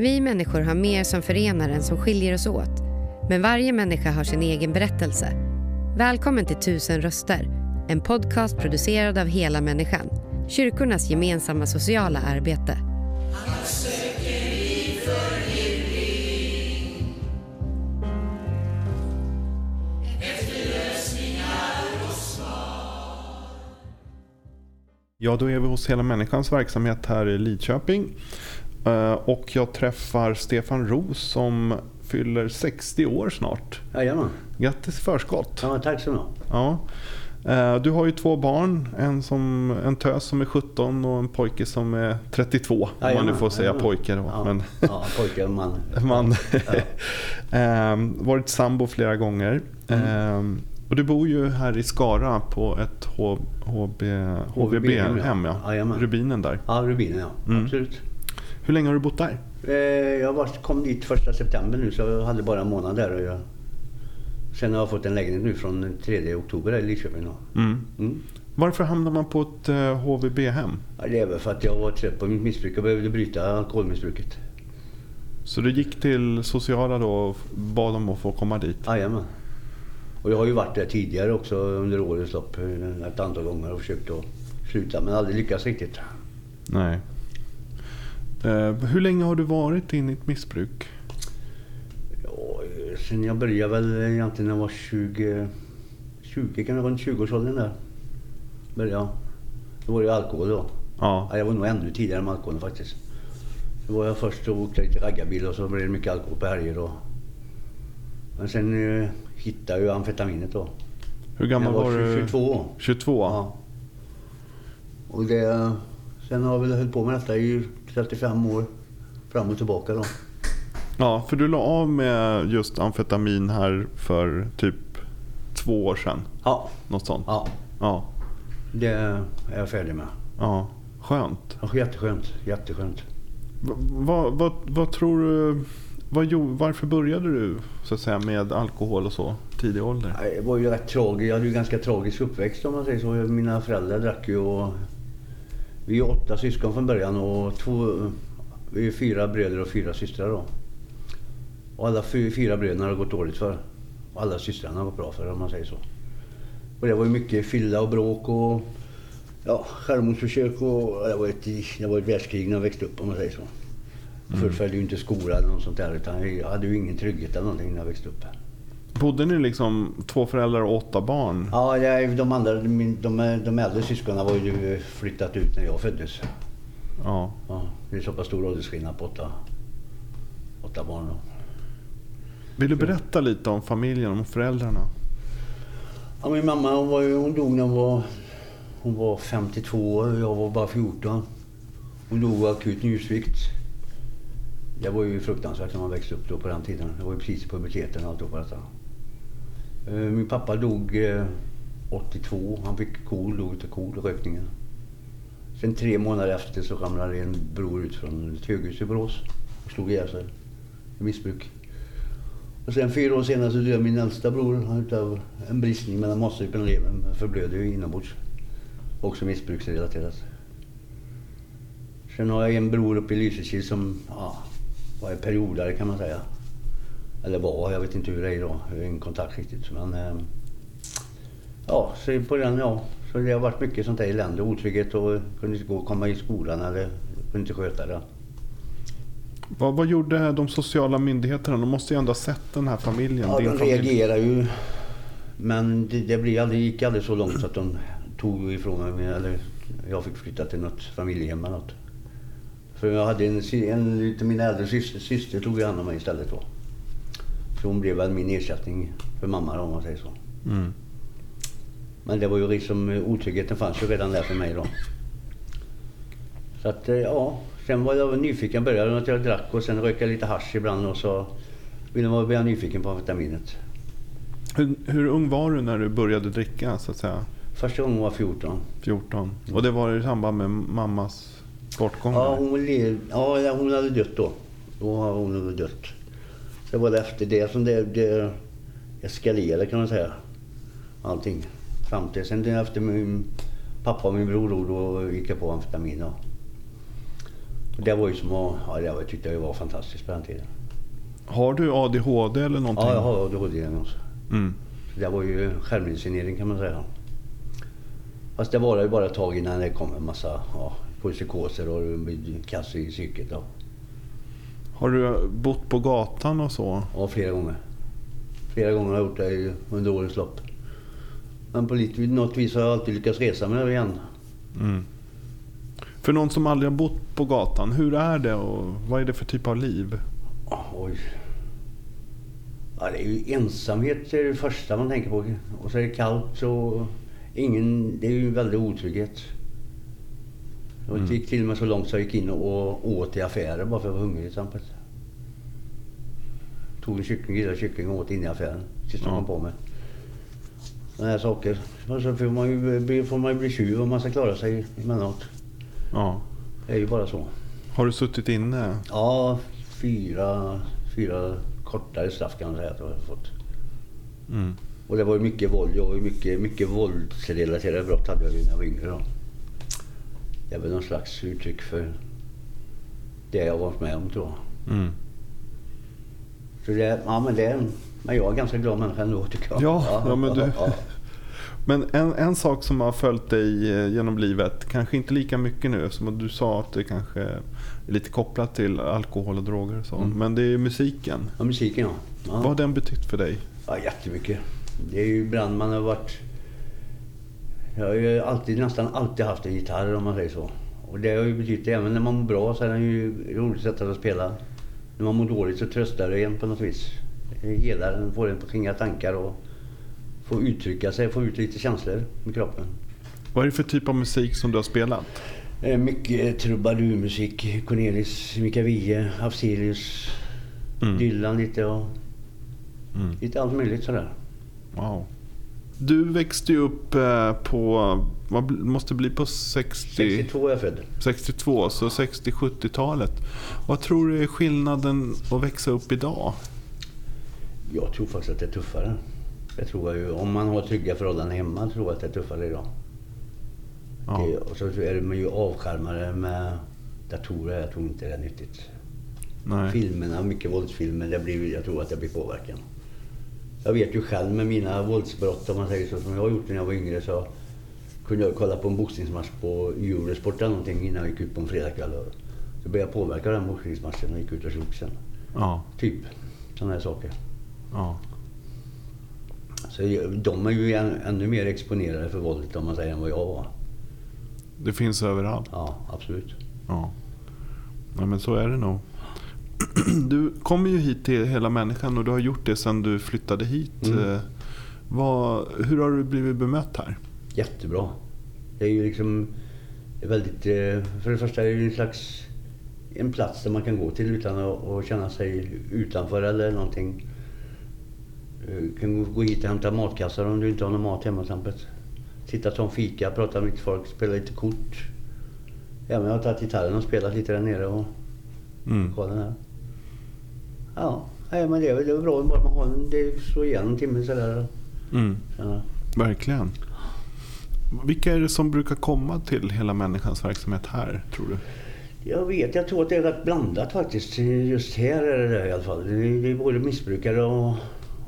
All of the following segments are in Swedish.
Vi människor har mer som förenar än som skiljer oss åt. Men varje människa har sin egen berättelse. Välkommen till Tusen röster, en podcast producerad av Hela Människan. Kyrkornas gemensamma sociala arbete. Ja, då är vi hos Hela Människans verksamhet här i Lidköping. Eh, Och jag träffar Stefan Roos som fyller 60 år snart. Jajamän. Grattis i förskott. Ja, tack så mycket. Ja. Eh, Du har ju två barn. En, som, en tös som är 17 och en pojke som är 32. Om man nu Jajamän, får säga jajamän. pojke då. Ja, Men ja pojke och man. man Ja. Ehm, varit sambo flera gånger. Mm. Ehm, och du bor ju här i Skara på ett HB, HVB-hem. Ja. Jajamän. Rubinen där. Ja, Rubinen ja. Mm. Absolut. Hur länge har du bott där? Eh, jag var, kom dit första september nu så jag hade bara en månad där. Och jag, sen har jag fått en lägenhet nu från 3 oktober i Lidköping. Mm. Mm. Varför hamnar man på ett eh, HVB-hem? Ja, det är väl för att jag var trött på mitt missbruk. Jag behövde bryta alkoholmissbruket. Så du gick till sociala då och bad om att få komma dit? Jajamän. Och jag har ju varit där tidigare också under årets lopp eh, ett antal gånger och försökt att sluta men aldrig lyckats riktigt. Nej. Eh, hur länge har du varit inne i ett missbruk? Ja, sen jag började väl egentligen när jag var 20, 20 kan det vara runt 20-årsåldern där. Började. Då var det alkohol då. Ja. Ja, jag var nog ännu tidigare med alkoholen faktiskt. Då var jag först och åkte lite raggarbil och så blev det mycket alkohol på helger och... Men sen eh, hittade jag amfetaminet då. Hur gammal jag var, var du? 22 år. 22? Ja. Och det... Sen har jag väl hållit på med detta i 35 år. Fram och tillbaka då. Ja, för du la av med just amfetamin här för typ två år sedan. Ja, Något sånt. ja. Ja. Det är jag färdig med. ja. Skönt. Ja, jätteskönt. Jätteskönt. Va- Vad, vad, vad tror du... Vad, varför började du så att säga, med alkohol och så tidig ålder? Det var ju rätt tragiskt. Jag hade ju ganska tragisk uppväxt om man säger så. Mina föräldrar drack ju och... Vi är åtta syskon från början och två... Vi är fyra bröder och fyra systrar då. Och alla fy- fyra bröderna har gått dåligt för. Och alla systrarna har gått bra för om man säger så. Och det var ju mycket fylla och bråk och... Ja, självmordsförsök och... Det var ett, det var ett världskrig när jag växte upp om man säger så. Jag fullföljde ju inte skola eller något sånt där utan jag hade ju ingen trygghet eller någonting när jag växte upp. Bodde ni liksom två föräldrar och åtta barn? Ja, jag, de andra, min- de, de äldre syskonen var ju flyttat ut när jag föddes. Ja. Ja, det är så pass stor åldersskillnad på åtta, åtta barn. Då. Vill du berätta lite om familjen, om föräldrarna? Ja, min mamma hon, var hon dog när hon var, hon var 52 år och jag var bara 14. Hon dog av akut njursvikt. Det var ju fruktansvärt när man växte upp då på den tiden. Det var ju precis i puberteten och alltihopa detta. Eh, min pappa dog eh, 82. Han fick KOL, dog av KOL-rökningen. Sen tre månader efter så ramlade en bror ut från ett höghus i Borås och slog ihjäl sig i missbruk. Och sen fyra år senare så dör min äldsta bror utav en bristning mellan matstrupen och levern. Förblöder ju inombords. Också missbruksrelaterat. Sen har jag en bror uppe i Lysekil som ja, var periodare kan man säga. Eller var, jag vet inte hur det är idag. Jag har ingen kontakt riktigt. Men, eh, ja, så på den, ja. Så det har varit mycket sånt där elände, otrygghet och kunde inte gå och komma i skolan eller kunde inte sköta det. Vad, vad gjorde de sociala myndigheterna? De måste ju ändå ha sett den här familjen. Ja, de familj. reagerar ju. Men det, det blir aldrig, gick aldrig så långt så att de tog ifrån mig, eller jag fick flytta till något familjehem eller något. För jag hade en, en utav mina äldre syster, syster tog hand om mig istället då. Så hon blev väl min ersättning för mamma om man säger så. Mm. Men det var ju liksom, otryggheten fanns ju redan där för mig då. Så att, eh, ja. Sen var jag nyfiken, började med att jag drack och sen rökte jag lite hasch ibland och så ville jag bli nyfiken på amfetaminet. Hur, hur ung var du när du började dricka? så att säga? Första gången var jag 14. 14. Och det var i samband med mammas bortgång? Ja, hon, lev, ja, hon hade dött då. Då har hon dött. Det var efter det som det, det eskalerade kan man säga. Allting. Fram till sen efter min pappa och min bror då gick jag på amfetamin. Och det var ju som att, ja, det var, jag tyckte jag var fantastiskt på den tiden. Har du ADHD eller någonting? Ja, jag har ADHD-diagnos. Mm. Så Det var ju självmedicinering kan man säga. Fast det var ju bara ett tag innan det kom en massa ja, psykoser och kass i psyket. Har du bott på gatan och så? ja, flera gånger. Flera gånger har jag gjort det under årens lopp. Men på lite, något vis har jag alltid lyckats resa mig igen. Mm. För någon som aldrig har bott på gatan, hur är det och vad är det för typ av liv? Oj. Ja, det är ju ensamhet är det första man tänker på. Och så är det kallt och ingen, det är ju en väldig otrygghet. Och Mm. Det gick till och med så långt så jag gick in och åt i affärer bara för att jag var hungrig till exempel. Tog en kyckling, grillad kyckling och åt in i affären. Tills de Ja. kom på mig. Sådana här saker. Och så får man, ju bli, får man bli tjuv om man ska klara sig emellanåt. Ja. Det är ju bara så. Har du suttit inne? Ja, fyra, fyra kortare straff kan man säga att jag har fått. Mm. Och det var ju mycket våld. Jag var ju mycket, mycket våldsrelaterade brott hade jag ju när jag var yngre. Då. Det är väl någon slags uttryck för det jag varit med om tror jag. Mm. Så det, ja, men, det, men jag är ganska glad människa ändå tycker jag. Ja, ja, men du- ja. Men en, en sak som har följt dig eh, genom livet, kanske inte lika mycket nu som du sa att det kanske är lite kopplat till alkohol och droger och så. Mm. Men det är musiken. ja, musiken ja. ja. Vad har den betytt för dig? Ja, jättemycket. Det är ju ibland man har varit... Jag har ju alltid, nästan alltid haft en gitarr om man säger så. Och det har ju betytt, även när man mår bra så är den ju roligt sätt att spela. När man mår dåligt så tröstar det en på något vis. Helar en, får en på ringa tankar och får uttrycka sig, få ut lite känslor med kroppen. Vad är det för typ av musik som du har spelat? Eh, Mycket trubadurmusik, Cornelis, Mika Wiehe, Afzelius, Mm. Dylan lite och Mm. lite allt möjligt sådär. Wow. Du växte ju upp eh, på, vad måste bli på 60, 62 är jag född. 62, så 60-70-talet. Vad tror du är skillnaden att växa upp idag? Jag tror faktiskt att det är tuffare. Jag tror ju, om man har trygga förhållanden hemma tror jag att det är tuffare idag. Ja. Det, och så är man ju avskärmade med datorer. Jag tror inte det är nyttigt. Nej. Filmerna, mycket våldsfilmer, det blir, jag tror att det blir påverkan. Jag vet ju själv med mina våldsbrott, om man säger så, som jag har gjort när jag var yngre, så kunde jag kolla på en boxningsmatch på Eurosport eller någonting innan jag gick ut på en fredagkväll. Och Så blev jag påverkad av den boxningsmatchen och gick ut och slogs sen. Ja. Typ sådana här saker. ja. Så de är ju än, ännu mer exponerade för våldet om man säger än vad jag var. Det finns överallt. Ja, absolut. Ja. ja, men så är det nog. Du kommer ju hit till Hela Människan och du har gjort det sedan du flyttade hit. Mm. Eh, Vad, hur har du blivit bemött här? Jättebra. Det är ju liksom väldigt... eh, För det första är det ju en slags en plats där man kan gå till utan att, att känna sig utanför eller någonting. Du kan gå- hit och hämta matkassar om du inte har någon mat hemma till exempel. Sitta och ta en fika, prata med lite folk, spela lite kort. Ja, men jag har tagit gitarren och spelat lite där nere och Mm. lokalen här. Ja, nej, men det är det är bra bara man har en, det slår igen en timme sådär. Mm. Ja. Verkligen. Vilka är det som brukar komma till Hela Människans verksamhet här, tror du? Jag vet, jag tror att det är rätt blandat faktiskt. Just här är det i alla fall. Det är, både missbrukare och,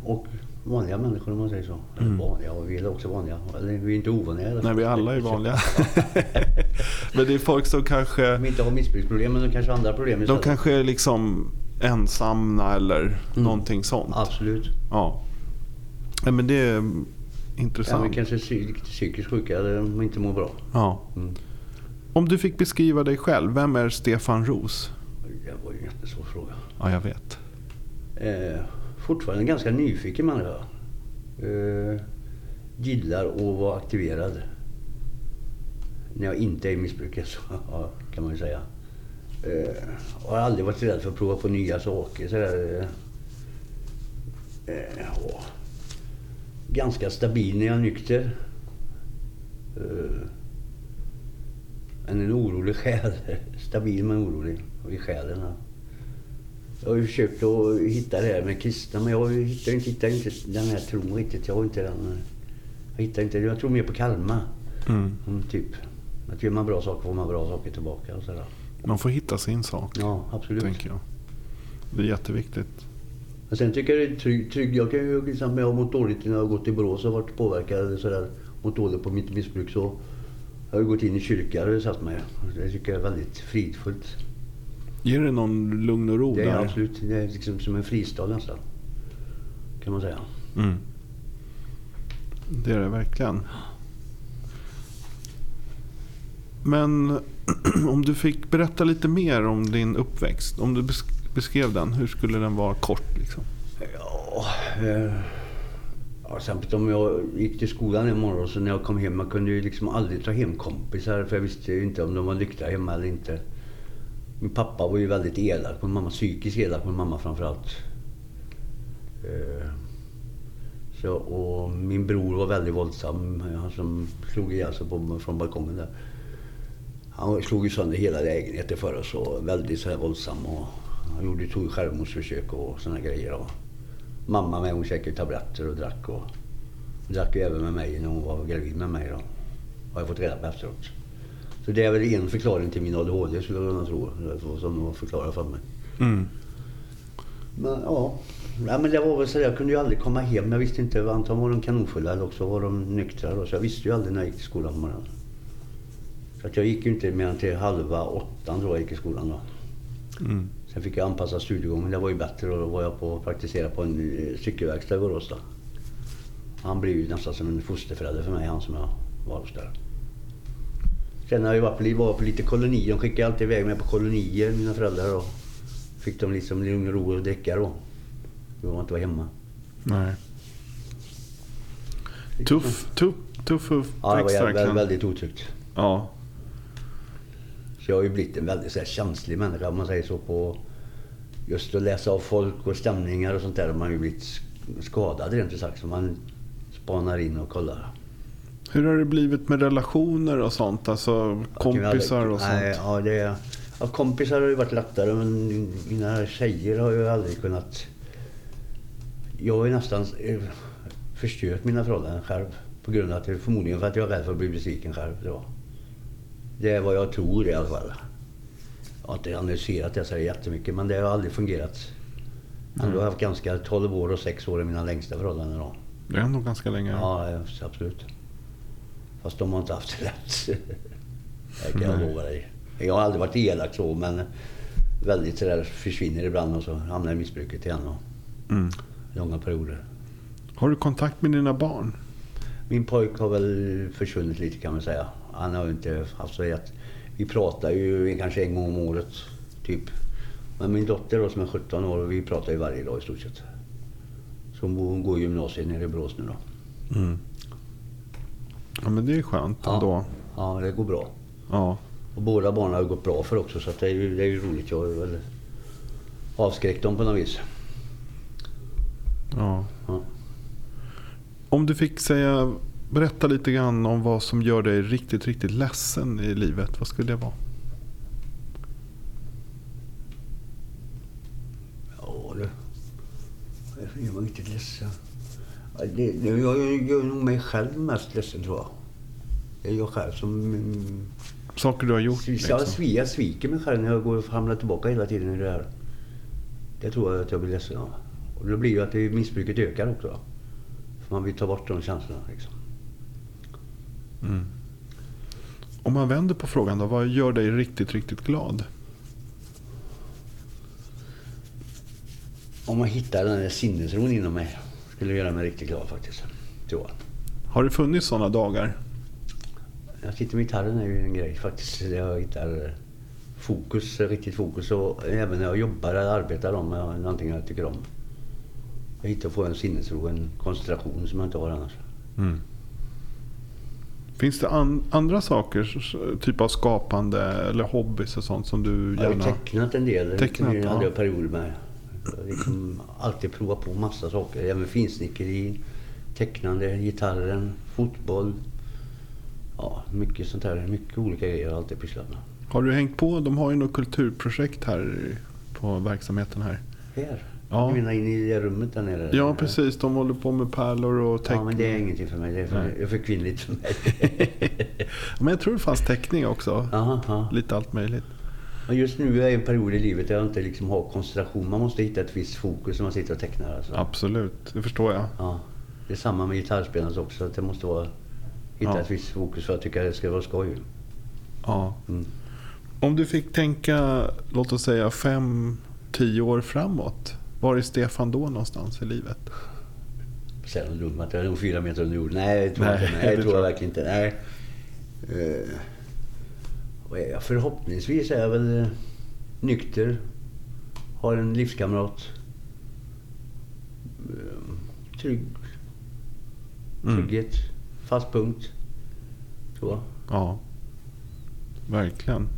och vanliga människor om man säger så. Eller Mm. vanliga, och vi är också vanliga. Eller vi är inte ovanliga. alla Nej, vi alla är vanliga. men det är folk som kanske, De inte har missbruksproblem, men de kanske har andra problem de istället. kanske är liksom ensamma eller någonting sånt. Absolut. Ja. ja. Men det är Ja, intressant. vi kanske är psy- psykiskt sjuka eller inte mår bra. Ja. Mm. Om du fick beskriva dig själv, vem är Stefan Ros? Det var en jättesvår fråga. Ja, jag vet. Eh, fortfarande en ganska nyfiken människa. Eh, gillar att vara aktiverad. När jag inte är missbrukare så ja, kan man ju säga. Eh, har aldrig varit rädd för att prova på nya saker. Sådär, eh, eh, ja. Ganska stabil när jag är nykter. Men en orolig själ. Stabil men orolig i själen. Ja. Jag har ju försökt att hitta det här med kristna men jag hittar inte, hittar inte den här tron riktigt. Jag har inte den. Jag hittar inte Jag tror mer på karma. Mm. Mm, typ. Att gör man bra saker får man bra saker tillbaka och sådär. Man får hitta sin sak, Ja, absolut. tänker jag. Det är jätteviktigt. Men sen tycker jag det är trygg, trygg. Jag kan ju exempel, jag har mått dåligt när jag har gått till Borås och varit påverkad eller sådär. Mått dåligt på mitt missbruk så jag har jag gått in i kyrkan och satt mig. Det tycker jag är väldigt fridfullt. Ger det någon lugn och ro Det är där? absolut, det är liksom som en fristad nästan. Kan man säga. Mm. Det är det verkligen. Men om du fick berätta lite mer om din uppväxt. Om du beskrev den, hur skulle den vara kort? Liksom? Ja, eh, ja, om jag gick till skolan en morgon så när jag kom hem, jag kunde ju liksom aldrig ta hem kompisar för jag visste ju inte om de var nyktra hemma eller inte. Min pappa var ju väldigt elak mot mamma, psykiskt elak mot mamma framförallt. Eh, så, och min bror var väldigt våldsam, han som slog ihjäl sig på, från balkongen där. Han slog ju sönder hela lägenheten för oss och väldigt så här våldsam. Och han gjorde, tog självmordsförsök och såna grejer. Och mamma med hon käkade tabletter och drack. Och, drack ju även med mig när hon var gravid med mig. Då. Har jag fått reda på efteråt. Så det är väl en förklaring till min ADHD skulle jag kunna tro. Som de förklarar för mig. Mm. Men ja, ja men det var väl så där, jag kunde ju aldrig komma hem. Jag visste inte, antagligen var de kanonfulla eller också var de nyktra. Då, så jag visste ju aldrig när jag gick till skolan på morgonen. Så att jag gick ju inte mer än till halva åttan tror jag gick i skolan då. Mm. Sen fick jag anpassa studiegången. Det var ju bättre och då var jag på att praktisera på en eh, cykelverkstad i Borås då. Han blev ju nästan som en fosterförälder för mig, han som jag var hos där. Sen har jag varit på, var på lite kolonier. De skickade alltid iväg mig på kolonier, mina föräldrar. Och fick de liksom lugn och ro och dricka då. Då man inte var hemma. Nej. Tuff, tuff, tuff uppväxt Ja, det var verkligen. väldigt otryggt. Ja. Så jag har ju blivit en väldigt så här, känslig människa om man säger så. på Just att läsa av folk och stämningar och sånt där. Man har ju blivit sk- skadad rent ut sagt. Så man spanar in och kollar. Hur har det blivit med relationer och sånt? Alltså kompisar och sånt? Nej, ja, det av kompisar har det varit lättare men mina tjejer har ju aldrig kunnat... Jag har ju nästan förstört mina förhållanden själv. På grund av att förmodligen för att jag är rädd för att bli besviken själv. Då. Det är vad jag tror i alla fall. Jag har inte analyserat det så jättemycket men det har aldrig fungerat. Ändå har jag haft ganska 12 år och 6 år i mina längsta förhållanden. Då. Det är ändå ganska länge. Ja, absolut. Fast de har inte haft det lätt. Det kan jag lova dig. Jag har aldrig varit elak så, men väldigt sådär försvinner ibland och så hamnar i missbruket igen. Och Mm. långa perioder. Har du kontakt med dina barn? Min pojk har väl försvunnit lite kan man säga. Han har ju inte haft så rätt. Vi pratar ju kanske en gång om året, typ. Men min dotter då, som är 17 år, vi pratar ju varje dag i stort sett. Så hon går i gymnasiet nere i Borås nu då. Mm. Ja men det är skönt Ja. ändå. Ja, det går bra. Ja. Och båda barnen har gått bra för också så det, är ju, det är ju roligt. Jag har väl avskräckt dem på något vis. ja. Ja. Om du fick säga, berätta lite grann om vad som gör dig riktigt, riktigt ledsen i livet. Vad skulle det vara? Ja du. Jag är riktigt ledsen. Ja, det, det, jag jag gör nog mig själv mest ledsen tror jag. Det är jag själv som... mm, Saker du har gjort? Jag, Liksom. svi- jag sviker mig själv när jag går och hamnar tillbaka hela tiden i det här. Det tror jag att jag blir ledsen av. Och det blir ju att det, missbruket ökar också. För man vill ta bort de känslorna liksom. Mm. Om man vänder på frågan då, vad gör dig riktigt, riktigt glad? Om man hittar den där sinnesron inom mig skulle göra mig riktigt glad faktiskt. Tror jag. Har det funnits sådana dagar? Jag sitter med gitarren är ju en grej faktiskt. Jag hittar fokus, riktigt fokus. Och även när jag jobbar eller arbetar med någonting jag tycker om. Jag hittar och får en sinnesro, en koncentration som jag inte har annars. Mm. Finns det an- andra saker, typ av skapande eller hobbys och sånt som du Jag har gärna... tecknat en del. Tecknat, det hade jag perioder med. Jag liksom alltid provat på massa saker. Även finsnickeri, tecknande, gitarren, fotboll. Ja, mycket sånt här. Mycket olika grejer har jag alltid pysslat med. Har du hängt på? De har ju något kulturprojekt här på verksamheten här. Här? Ja. Du menar in i det rummet där nere? Ja, precis. De håller på med pärlor och Ja, teckning. men det är ingenting för mig. Det är för, Nej. för kvinnligt för mig. Men jag tror det fanns teckning också. Aha, ja. Lite allt möjligt. Och just nu är jag i en period i livet där jag inte liksom har koncentration. Man måste hitta ett visst fokus när man sitter och tecknar. Alltså. Absolut, det förstår jag. Ja. Det är samma med gitarrspelandet också. Att det måste vara, hitta Ja. ett visst fokus för att tycka att det ska vara skoj. Ja. Mm. Om du fick tänka, låt oss säga fem, tio år framåt. Var är Stefan då någonstans i livet? Dum att jag är nog fyra meter under jorden. Nej, det tror jag Nej, inte. Nej, det tror jag verkligen inte. Nej. Eh, är jag? Förhoppningsvis är jag väl eh, nykter. Har en livskamrat. Eh, trygg. Mm. Trygghet. Fast punkt. Så. Ja, verkligen.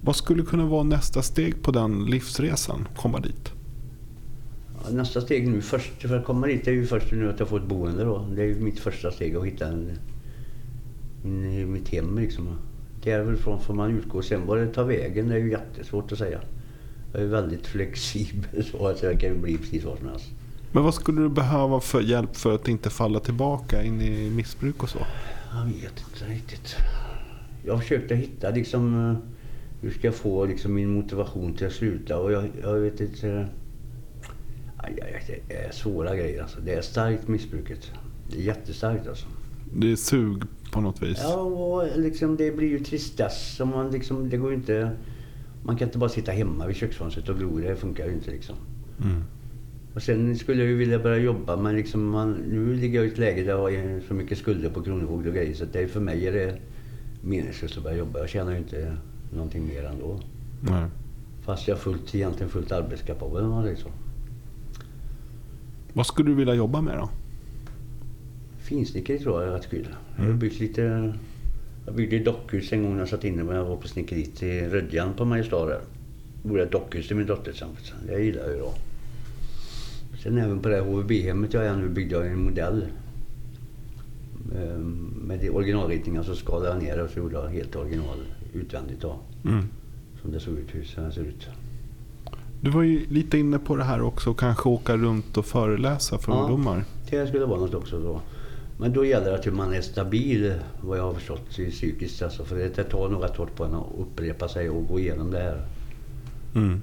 Vad skulle kunna vara nästa steg på den livsresan? Komma dit? Nästa steg nu först för att komma dit är ju först nu att jag får ett boende då. Det är ju mitt första steg att hitta en, en, mitt hem liksom. Därifrån får man utgå. Sen vad det tar vägen det är ju jättesvårt att säga. Jag är väldigt flexibel så att jag kan bli precis vad som helst. Men vad skulle du behöva för hjälp för att inte falla tillbaka in i missbruk och så? Jag vet inte riktigt. Jag försökte hitta liksom eh, hur ska jag få liksom min motivation till att sluta och jag, jag vet inte. Det är svåra grejer alltså. Det är starkt missbruket. Det är jättestarkt alltså. Det är sug på något vis. Ja, och liksom det blir ju tristess. Man liksom, det går inte... Man kan inte bara sitta hemma vid köksfönstret och glo. Det funkar ju inte liksom. Mm. Och sen skulle jag ju vilja börja jobba men liksom man, nu ligger jag i ett läge där jag har så mycket skulder på Kronofogde och grejer så det, för mig är det meningslöst att börja jobba. Jag tjänar ju inte någonting mer ändå. Nej. Fast jag är fullt, egentligen fullt arbetskapabel om man säger så. Vad skulle du vilja jobba med då? Finsnickeri tror jag är rätt kul. Jag har Mm. byggt lite... Jag byggde ett dockhus en gång när jag satt inne när jag var på snickeriet i Rödjan på Mariestad där. Gjorde ett dockhus till min dotter tillsammans. Det gillar jag ju då. Sen även på det HVB-hemmet jag är nu byggde jag en modell. Ehm, Med originalritningar så skalade jag ner det och så gjorde jag helt original utvändigt då. Mm. Som det såg ut, hur det ser ut. Du var ju lite inne på det här också, kanske åka runt och föreläsa för Ja. ungdomar. Det skulle vara något också då. Men då gäller det att man är stabil, vad jag har förstått, i psykiskt. Alltså, för det tar nog rätt hårt på en att upprepa sig och gå igenom det här. Mm.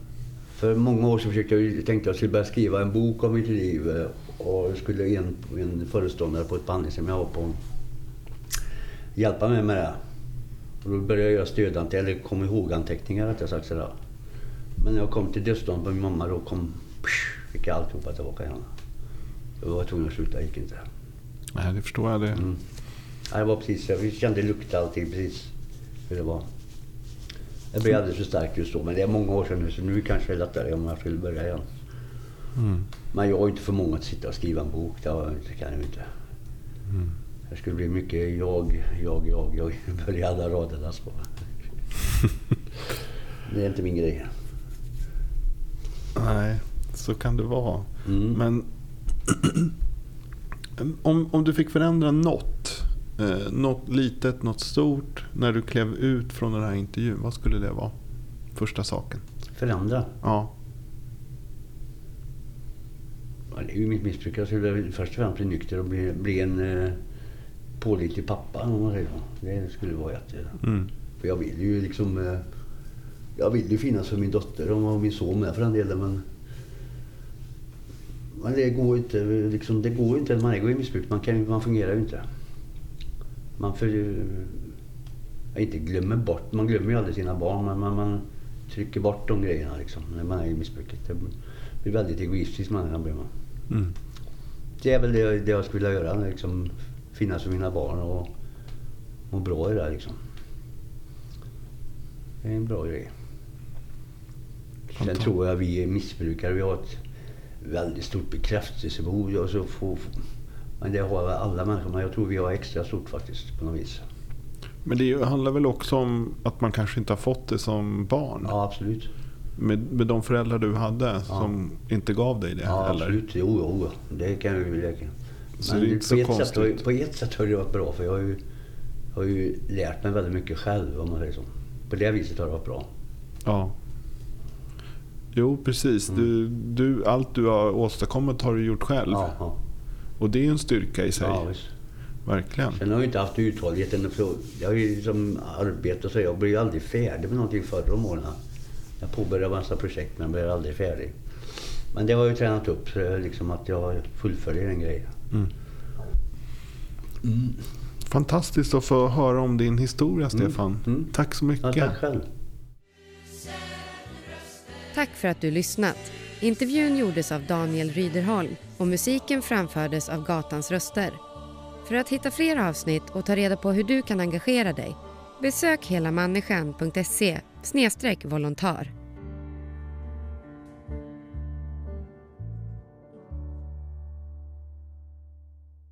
För många år så försökte jag, tänkte jag skulle börja skriva en bok om mitt liv. Och skulle en, en föreståndare på ett behandlingshem jag var på hjälpa mig med det. Och då började jag göra stödante, eller kom ihåg-anteckningar rättare sagt. Sådär. Men när jag kom till dödsdagen på min mamma då kom, psh, fick jag alltihopa tillbaka igen. Då var jag tvungen att sluta, det gick inte. Nej, det förstår jag. Det. Mm. Ja, det var precis, jag kände lukta allting precis hur det var. Det blev alldeles för starkt just då, men det är många år sedan nu så nu kanske det är lättare om jag skulle börja igen. Mm. Men jag har inte förmåga att sitta och skriva en bok, det, jag kan jag inte. Mm. Det skulle bli mycket jag, jag, jag, jag. Börja alla raderna så. Det är inte min grej. Nej, så kan det vara. Mm. Men om, om du fick förändra något, eh, något litet, något stort, när du klev ut från den här intervjun, vad skulle det vara? Första saken. Förändra. Ja. Ja, det är ju mitt missbruk. Jag skulle först och främst bli nykter och bli, bli en eh, pålitlig pappa om man säger så. Det skulle vara jätte... Mm. För jag vill ju liksom... Eh, jag vill ju finnas för min dotter och min son med för den delen men... Men det går inte. Liksom, det går inte man är i missbruk. Man, kan, ju- man fungerar ju inte. Man för, jag inte glömmer bort. Man glömmer ju aldrig sina barn men man, man trycker bort de grejerna liksom, när man är i missbruket. Det blir väldigt egoistisk människa blir man. Mm. Det är väl det, det jag skulle vilja göra. Liksom, finnas för mina barn och må bra i det liksom. Det är en bra grej. Sen tror jag vi är missbrukare. Vi har ett väldigt stort bekräftelsebehov. Och så får, men det har alla människor. Men jag tror vi har extra stort faktiskt på något vis. Men det handlar väl också om att man kanske inte har fått det som barn? Ja, absolut. Med, med de föräldrar du hade som inte gav dig det? Ja, eller? absolut. Jo, jo, det kan jag ju... Kan. Så Men det är inte på, så ett sätt, konstigt. på ett sätt har det varit bra för jag har ju, har ju lärt mig väldigt mycket själv om man säger så. På det viset har det varit bra. Ja. Jo, precis. Mm. Du, du, allt du har åstadkommit har du gjort själv. Ja. Och det är ju en styrka i sig. ja visst. Verkligen. Sen har jag inte haft uthålligheten. Jag har ju liksom arbetat så jag blir aldrig färdig med någonting förr om åren. Jag påbörjade massa projekt men blev aldrig färdig. Men det har jag ju tränat upp så liksom att jag fullföljer den grejen. Mm. Fantastiskt att få höra om din historia Stefan. Mm. Tack så mycket. Ja, tack själv. Tack för att du lyssnat. Intervjun gjordes av Daniel Ryderholm och musiken framfördes av Gatans röster. För att hitta fler avsnitt och ta reda på hur du kan engagera dig besök helamänniskan.se volontär.